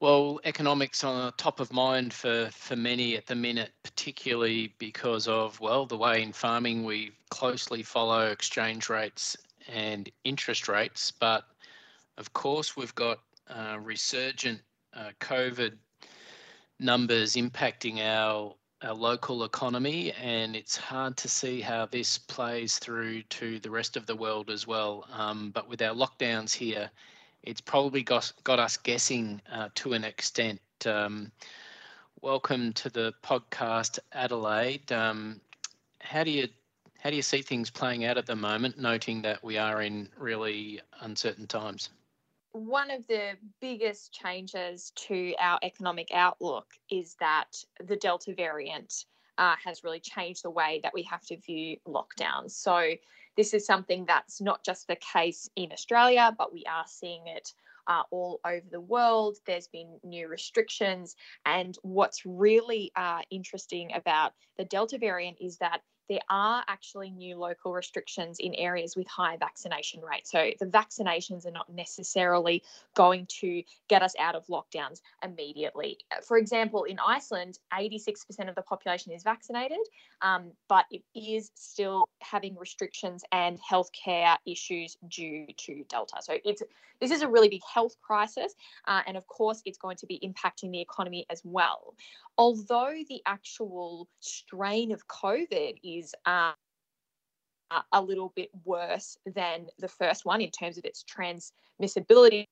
Well, economics on top of mind for, for many at the minute, particularly because of, well, the way in farming we closely follow exchange rates and interest rates. But of course, we've got uh, resurgent uh, COVID numbers impacting our, our local economy, and it's hard to see how this plays through to the rest of the world as well. Um, but with our lockdowns here, it's probably got, got us guessing uh, to an extent. Um, welcome to the podcast, Adelaide. Um, how do you how do you see things playing out at the moment, noting that we are in really uncertain times? One of the biggest changes to our economic outlook is that the Delta variant uh, has really changed the way that we have to view lockdowns. So this is something that's not just the case in Australia, but we are seeing it uh, all over the world. There's been new restrictions. And what's really uh, interesting about the Delta variant is that there are actually new local restrictions in areas with high vaccination rates. So the vaccinations are not necessarily going to get us out of lockdowns immediately. For example, in Iceland, 86% of the population is vaccinated, um, but it is still having restrictions and healthcare issues due to Delta. So it's this is a really big health crisis, uh, and of course, it's going to be impacting the economy as well although the actual strain of COVID is uh, a little bit worse than the first one in terms of its transmissibility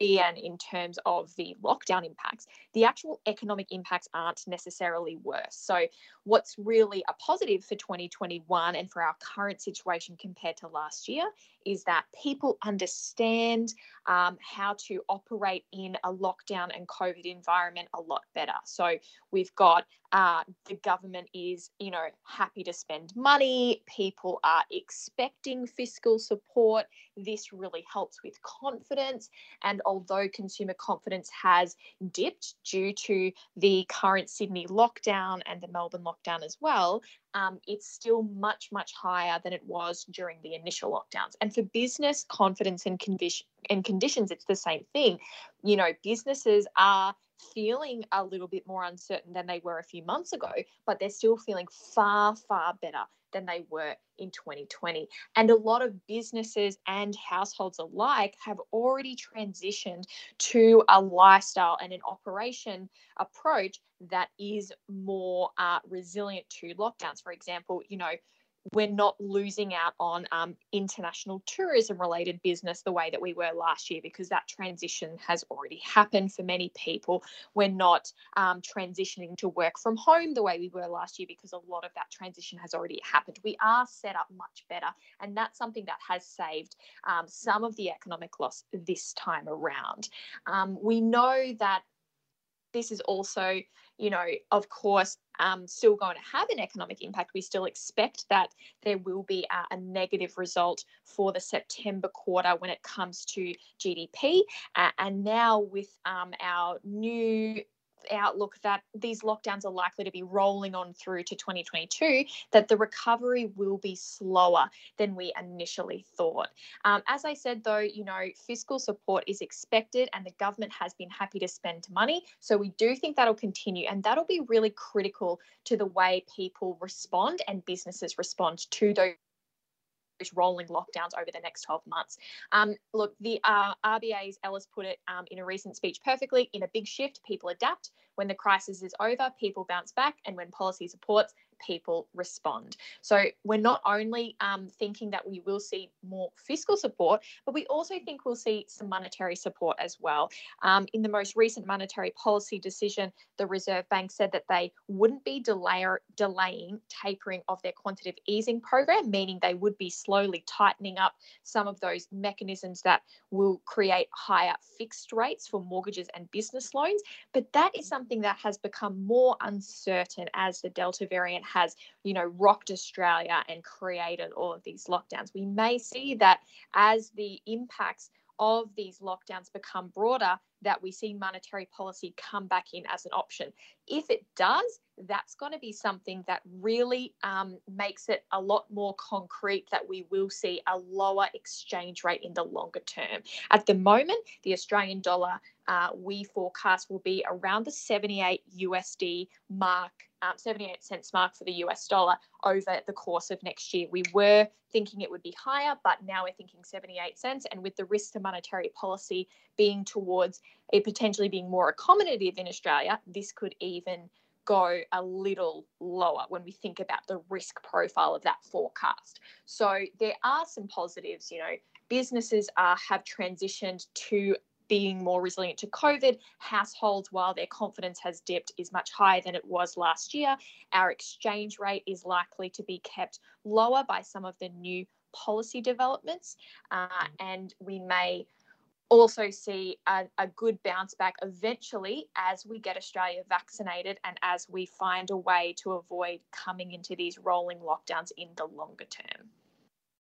and in terms of the lockdown impacts, the actual economic impacts aren't necessarily worse. So, what's really a positive for 2021 and for our current situation compared to last year is that people understand um, how to operate in a lockdown and COVID environment a lot better. So, we've got uh, the government is, you know, happy to spend money. People are expecting fiscal support. This really helps with confidence. And although consumer confidence has dipped due to the current Sydney lockdown and the Melbourne lockdown as well, um, it's still much, much higher than it was during the initial lockdowns. And for business confidence and, condition, and conditions, it's the same thing. You know, businesses are feeling a little bit more uncertain than they were a few months ago, but they're still feeling far, far better than they were in 2020. And a lot of businesses and households alike have already transitioned to a lifestyle and an operation approach that is more uh, resilient to lockdowns. For example, you know, we're not losing out on um, international tourism related business the way that we were last year because that transition has already happened for many people. We're not um, transitioning to work from home the way we were last year because a lot of that transition has already happened. We are set up much better, and that's something that has saved um, some of the economic loss this time around. Um, we know that this is also, you know, of course, um, still going to have an economic impact. We still expect that there will be a, a negative result for the September quarter when it comes to GDP. Uh, and now, with um, our new outlook that these lockdowns are likely to be rolling on through to 2022, that the recovery will be slower than we initially thought. Um, as I said, though, you know, fiscal support is expected and the government has been happy to spend money. So we do think that'll continue and that'll be really critical to the way people respond and businesses respond to those rolling lockdowns over the next 12 months. Um, look, the uh, RBA's Ellis put it um, in a recent speech perfectly in a big shift, people adapt. When the crisis is over, people bounce back. And when policy supports, people respond. So we're not only um, thinking that we will see more fiscal support, but we also think we'll see some monetary support as well. Um, in the most recent monetary policy decision, the Reserve Bank said that they wouldn't be delay- delaying tapering of their quantitative easing program, meaning they would be slowly tightening up some of those mechanisms that will create higher fixed rates for mortgages and business loans. But that is something that has become more uncertain as the Delta variant has, you know, rocked Australia and created all of these lockdowns. We may see that as the impacts of these lockdowns become broader, that we see monetary policy come back in as an option. If it does, that's going to be something that really um, makes it a lot more concrete that we will see a lower exchange rate in the longer term. At the moment, the Australian dollar uh, we forecast will be around the 78 USD mark, um, 78 cents mark for the US dollar over the course of next year. We were thinking it would be higher, but now we're thinking 78 cents. And with the risk to monetary policy being towards it potentially being more accommodative in Australia, this could even go a little lower when we think about the risk profile of that forecast. So there are some positives, you know, businesses are have transitioned to being more resilient to COVID. Households, while their confidence has dipped, is much higher than it was last year. Our exchange rate is likely to be kept lower by some of the new policy developments, uh, and we may also see a, a, good bounce back eventually as we get Australia vaccinated and as we find a way to avoid coming into these rolling lockdowns in the longer term.